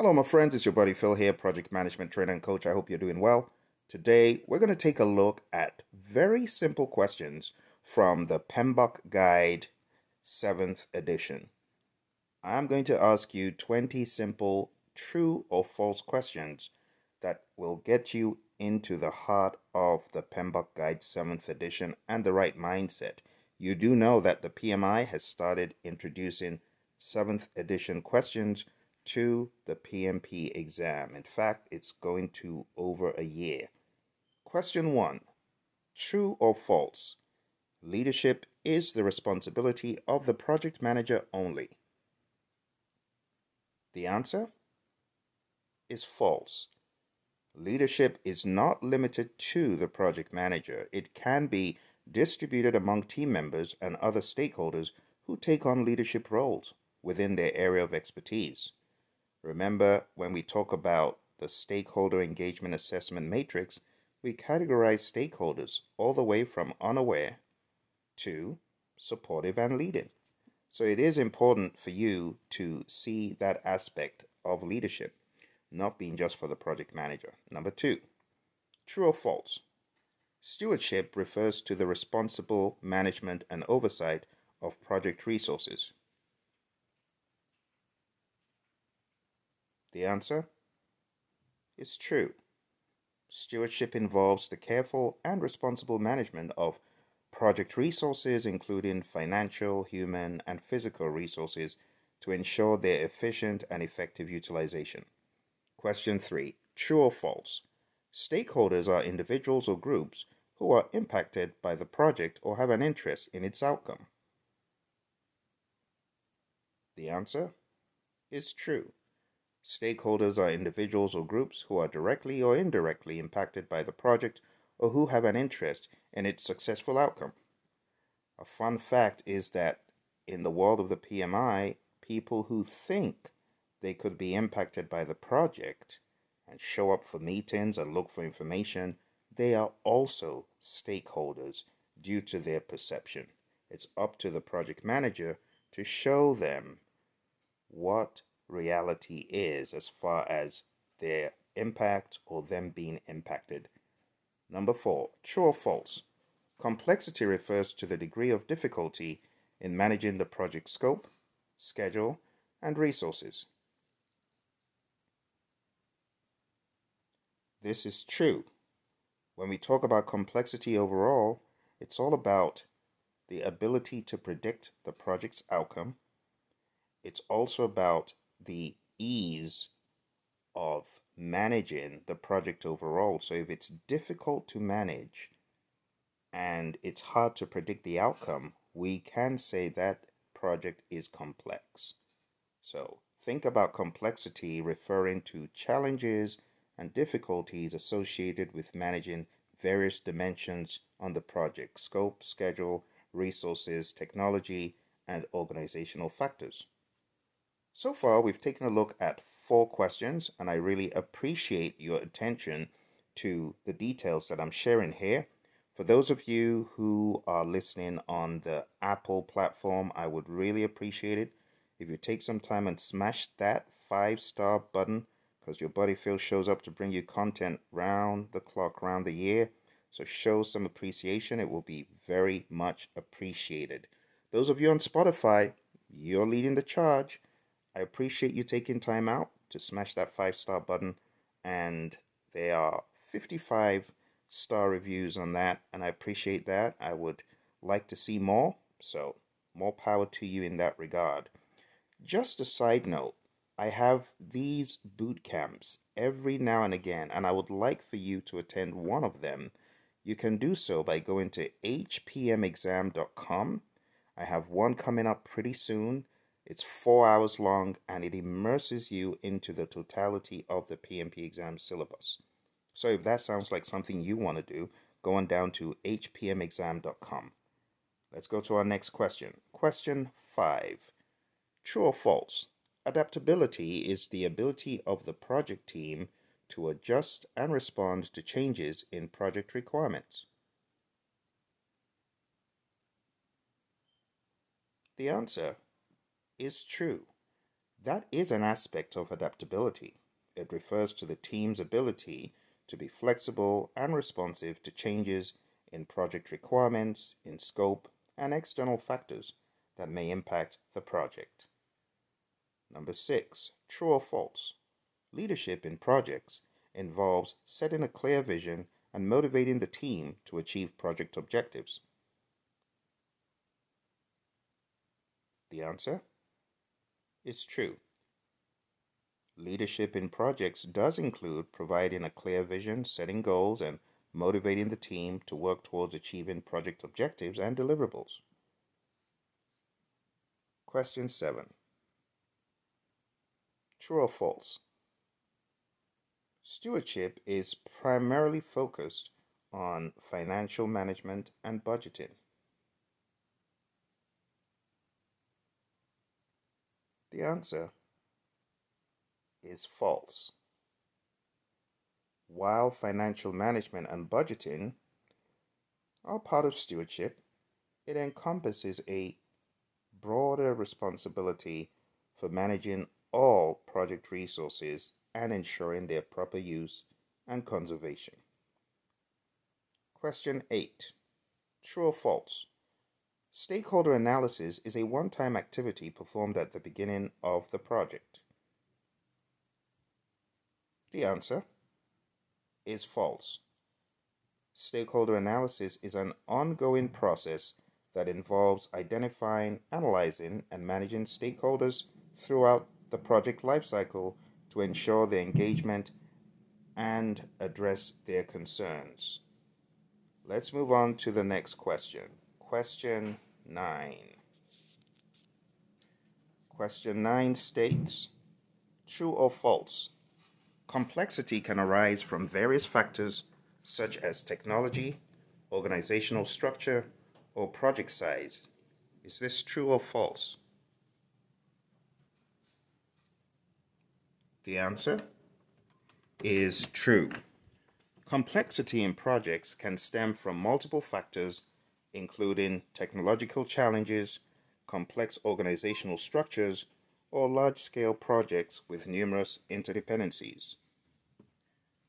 Hello, my friends. It's your buddy Phil here, project management trainer and coach. I hope you're doing well. Today, we're going to take a look at very simple questions from the PMBOK Guide 7th edition. I'm going to ask you 20 simple true or false questions that will get you into the heart of the PMBOK Guide 7th edition and the right mindset. You do know that the PMI has started introducing 7th edition questions to the PMP exam. In fact, it's going to over a year. Question 1 True or false? Leadership is the responsibility of the project manager only. The answer is false. Leadership is not limited to the project manager. It can be distributed among team members and other stakeholders who take on leadership roles within their area of expertise. Remember, when we talk about the stakeholder engagement assessment matrix, we categorize stakeholders all the way from unaware to supportive and leading. So it is important for you to see that aspect of leadership, not being just for the project manager. Number two, true or false? Stewardship refers to the responsible management and oversight of project resources. The answer is true. Stewardship involves the careful and responsible management of project resources, including financial, human, and physical resources, to ensure their efficient and effective utilization. Question 3 True or false? Stakeholders are individuals or groups who are impacted by the project or have an interest in its outcome. The answer is true. Stakeholders are individuals or groups who are directly or indirectly impacted by the project or who have an interest in its successful outcome. A fun fact is that in the world of the PMI, people who think they could be impacted by the project and show up for meetings and look for information, they are also stakeholders due to their perception. It's up to the project manager to show them what reality is as far as their impact or them being impacted. Number four, true or false? Complexity refers to the degree of difficulty in managing the project scope, schedule, and resources. This is true. When we talk about complexity overall, it's all about the ability to predict the project's outcome. It's also about the ease of managing the project overall. So if it's difficult to manage and it's hard to predict the outcome, we can say that project is complex. So think about complexity referring to challenges and difficulties associated with managing various dimensions on the project scope, schedule, resources, technology, and organizational factors. So far, we've taken a look at four questions, and I really appreciate your attention to the details that I'm sharing here. For those of you who are listening on the Apple platform, I would really appreciate it if you take some time and smash that five star button because your buddy Phil shows up to bring you content round the clock, round the year. So show some appreciation. It will be very much appreciated. Those of you on Spotify, you're leading the charge. I appreciate you taking time out to smash that five star button. And there are 55 star reviews on that, and I appreciate that. I would like to see more, so more power to you in that regard. Just a side note I have these boot camps every now and again, and I would like for you to attend one of them. You can do so by going to hpmexam.com. I have one coming up pretty soon. It's four hours long and it immerses you into the totality of the PMP exam syllabus. So if that sounds like something you want to do, go on down to hpmexam.com. Let's go to our next question. Question 5. True or false? Adaptability is the ability of the project team to adjust and respond to changes in project requirements. The answer is true. That is an aspect of adaptability. It refers to the team's ability to be flexible and responsive to changes in project requirements, in scope, and external factors that may impact the project. Number six, true or false? Leadership in projects involves setting a clear vision and motivating the team to achieve project objectives. The answer is true. Leadership in projects does include providing a clear vision, setting goals, and motivating the team to work towards achieving project objectives and deliverables. Question 7. True or false? Stewardship is primarily focused on financial management and budgeting. The answer is false. While financial management and budgeting are part of stewardship, it encompasses a broader responsibility for managing all project resources and ensuring their proper use and conservation. Question 8. True or false? Stakeholder analysis is a one time activity performed at the beginning of the project. The answer is false. Stakeholder analysis is an ongoing process that involves identifying, analyzing, and managing stakeholders throughout the project lifecycle to ensure their engagement and address their concerns. Let's move on to the next question. Question 9. Question 9 states True or false? Complexity can arise from various factors such as technology, organizational structure, or project size. Is this true or false? The answer is true. Complexity in projects can stem from multiple factors, including technological challenges, complex organizational structures, or large scale projects with numerous interdependencies.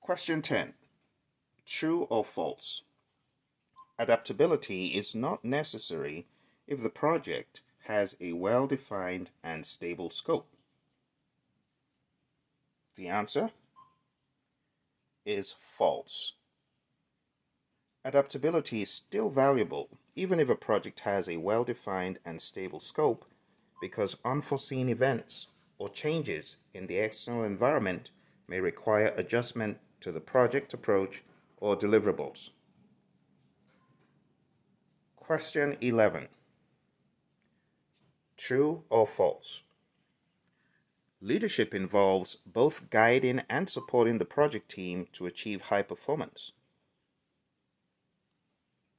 Question 10 True or false? Adaptability is not necessary if the project has a well defined and stable scope. The answer is false. Adaptability is still valuable even if a project has a well defined and stable scope because unforeseen events or changes in the external environment may require adjustment to the project approach or deliverables. Question 11 True or false? Leadership involves both guiding and supporting the project team to achieve high performance.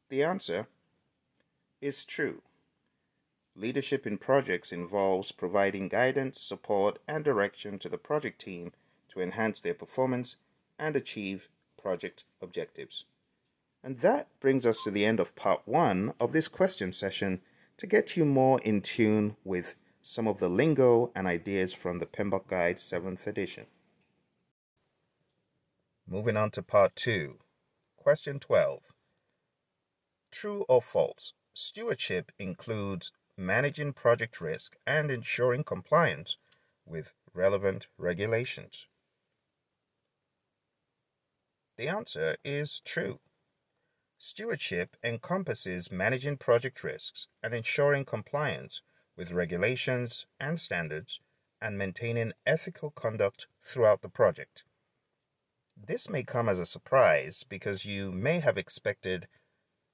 The answer is true. Leadership in projects involves providing guidance, support, and direction to the project team to enhance their performance and achieve project objectives. And that brings us to the end of part one of this question session to get you more in tune with some of the lingo and ideas from the PMBOK Guide 7th edition. Moving on to part two. Question 12. True or false? Stewardship includes managing project risk, and ensuring compliance with relevant regulations? The answer is true. Stewardship encompasses managing project risks and ensuring compliance with regulations and standards and maintaining ethical conduct throughout the project. This may come as a surprise because you may have expected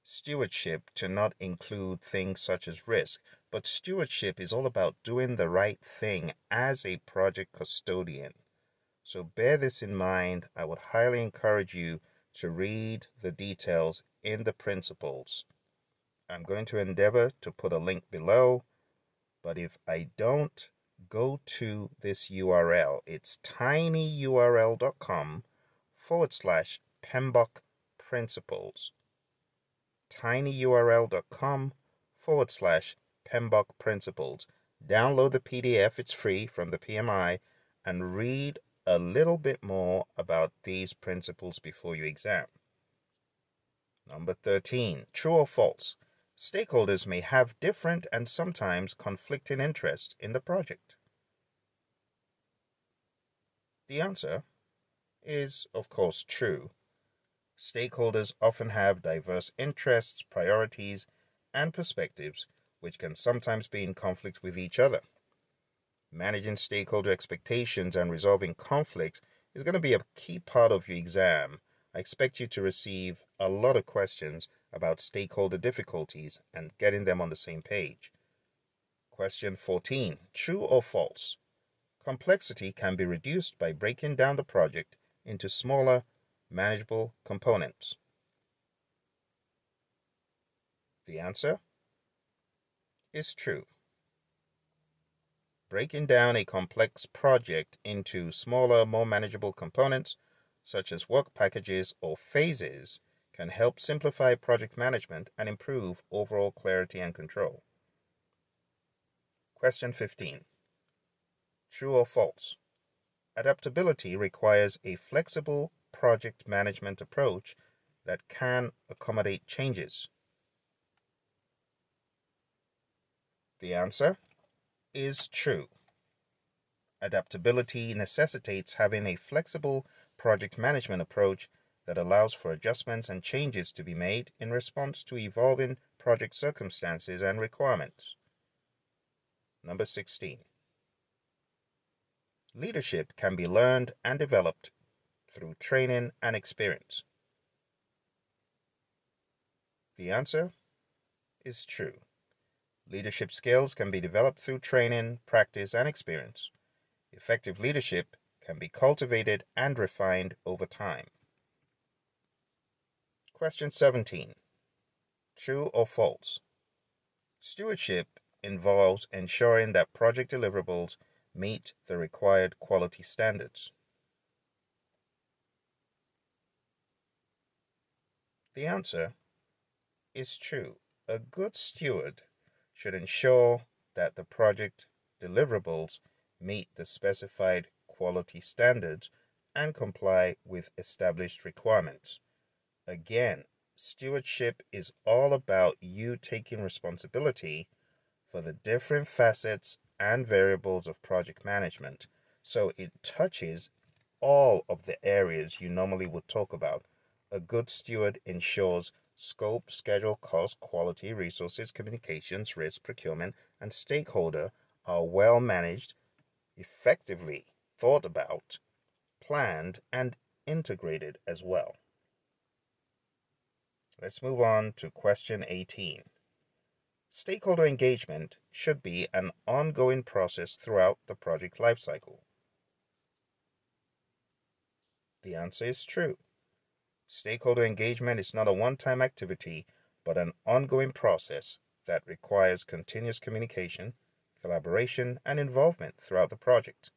stewardship to not include things such as risk, but stewardship is all about doing the right thing as a project custodian. So bear this in mind. I would highly encourage you to read the details in the principles. I'm going to endeavor to put a link below, but if I don't, go to this URL. It's tinyurl.com forward slash PMBOK principles tinyurl.com forward slash PMBOK principles. download the PDF, it's free from the PMI, and read a little bit more about these principles before your exam. Number 13. True or false? Stakeholders may have different and sometimes conflicting interests in the project. The answer is, of course, true. Stakeholders often have diverse interests, priorities, and perspectives, which can sometimes be in conflict with each other. Managing stakeholder expectations and resolving conflicts is going to be a key part of your exam. I expect you to receive a lot of questions about stakeholder difficulties and getting them on the same page. Question 14 True or false? Complexity can be reduced by breaking down the project into smaller, manageable components. The answer is true. Breaking down a complex project into smaller, more manageable components, such as work packages or phases, can help simplify project management and improve overall clarity and control. Question 15 True or false? Adaptability requires a flexible project management approach that can accommodate changes. The answer is true. Adaptability necessitates having a flexible project management approach that allows for adjustments and changes to be made in response to evolving project circumstances and requirements. Number 16. Leadership can be learned and developed through training and experience. The answer is true. Leadership skills can be developed through training, practice, and experience. Effective leadership can be cultivated and refined over time. Question 17 True or false? Stewardship involves ensuring that project deliverables meet the required quality standards. The answer is true. A good steward should ensure that the project deliverables meet the specified quality standards and comply with established requirements. Again, stewardship is all about you taking responsibility for the different facets and variables of project management. So it touches all of the areas you normally would talk about. A good steward ensures scope, schedule, cost, quality, resources, communications, risk, procurement, and stakeholder are well managed, effectively thought about, planned, and integrated as well. Let's move on to question 18. Stakeholder engagement should be an ongoing process throughout the project lifecycle. The answer is true. Stakeholder engagement is not a one time activity, but an ongoing process that requires continuous communication, collaboration, and involvement throughout the project.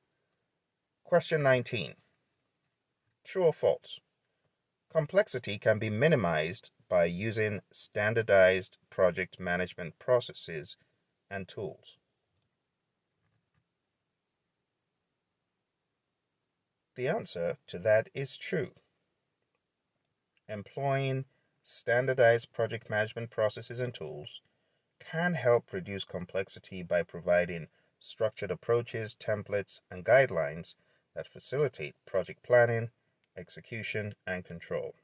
Question 19 True or false? Complexity can be minimized by using standardized project management processes and tools. The answer to that is true. Employing standardized project management processes and tools can help reduce complexity by providing structured approaches, templates, and guidelines that facilitate project planning, execution, and control.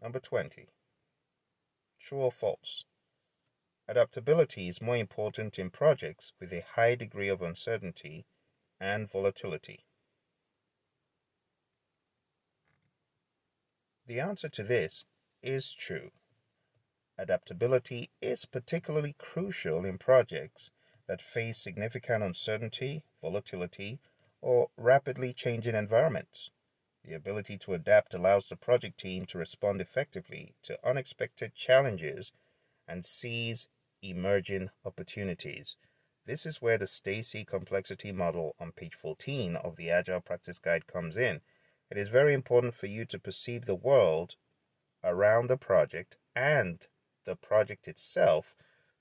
Number 20. True or false? Adaptability is more important in projects with a high degree of uncertainty and volatility. The answer to this is true. Adaptability is particularly crucial in projects that face significant uncertainty, volatility, or rapidly changing environments. The ability to adapt allows the project team to respond effectively to unexpected challenges and seize emerging opportunities. This is where the Stacey complexity model on page 14 of the Agile Practice Guide comes in. It is very important for you to perceive the world around the project and the project itself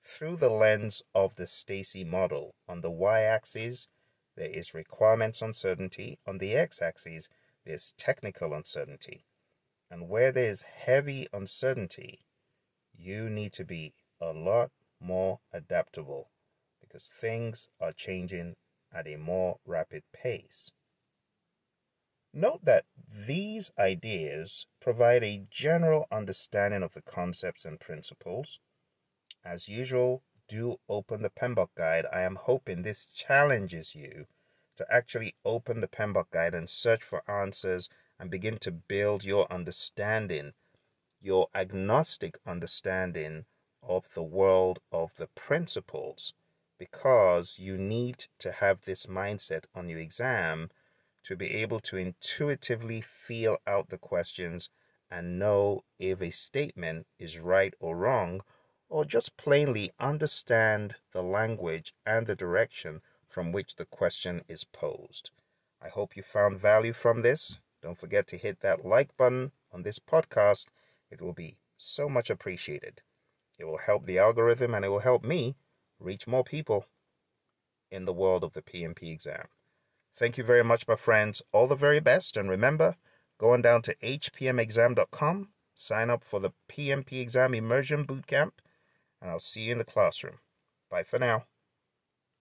through the lens of the Stacey model. On the y axis, there is requirements uncertainty. On the x axis, there's technical uncertainty. And where there is heavy uncertainty, you need to be a lot more adaptable because things are changing at a more rapid pace. Note that these ideas provide a general understanding of the concepts and principles. As usual, do open the PMBOK guide. I am hoping this challenges you to actually open the PMBOK guide and search for answers and begin to build your understanding, your agnostic understanding of the world of the principles because you need to have this mindset on your exam to be able to intuitively feel out the questions and know if a statement is right or wrong, or just plainly understand the language and the direction from which the question is posed. I hope you found value from this. Don't forget to hit that like button on this podcast. It will be so much appreciated. It will help the algorithm and it will help me reach more people in the world of the PMP exam. Thank you very much, my friends. All the very best. And remember, going down to hpmexam.com, sign up for the PMP exam immersion bootcamp, and I'll see you in the classroom. Bye for now.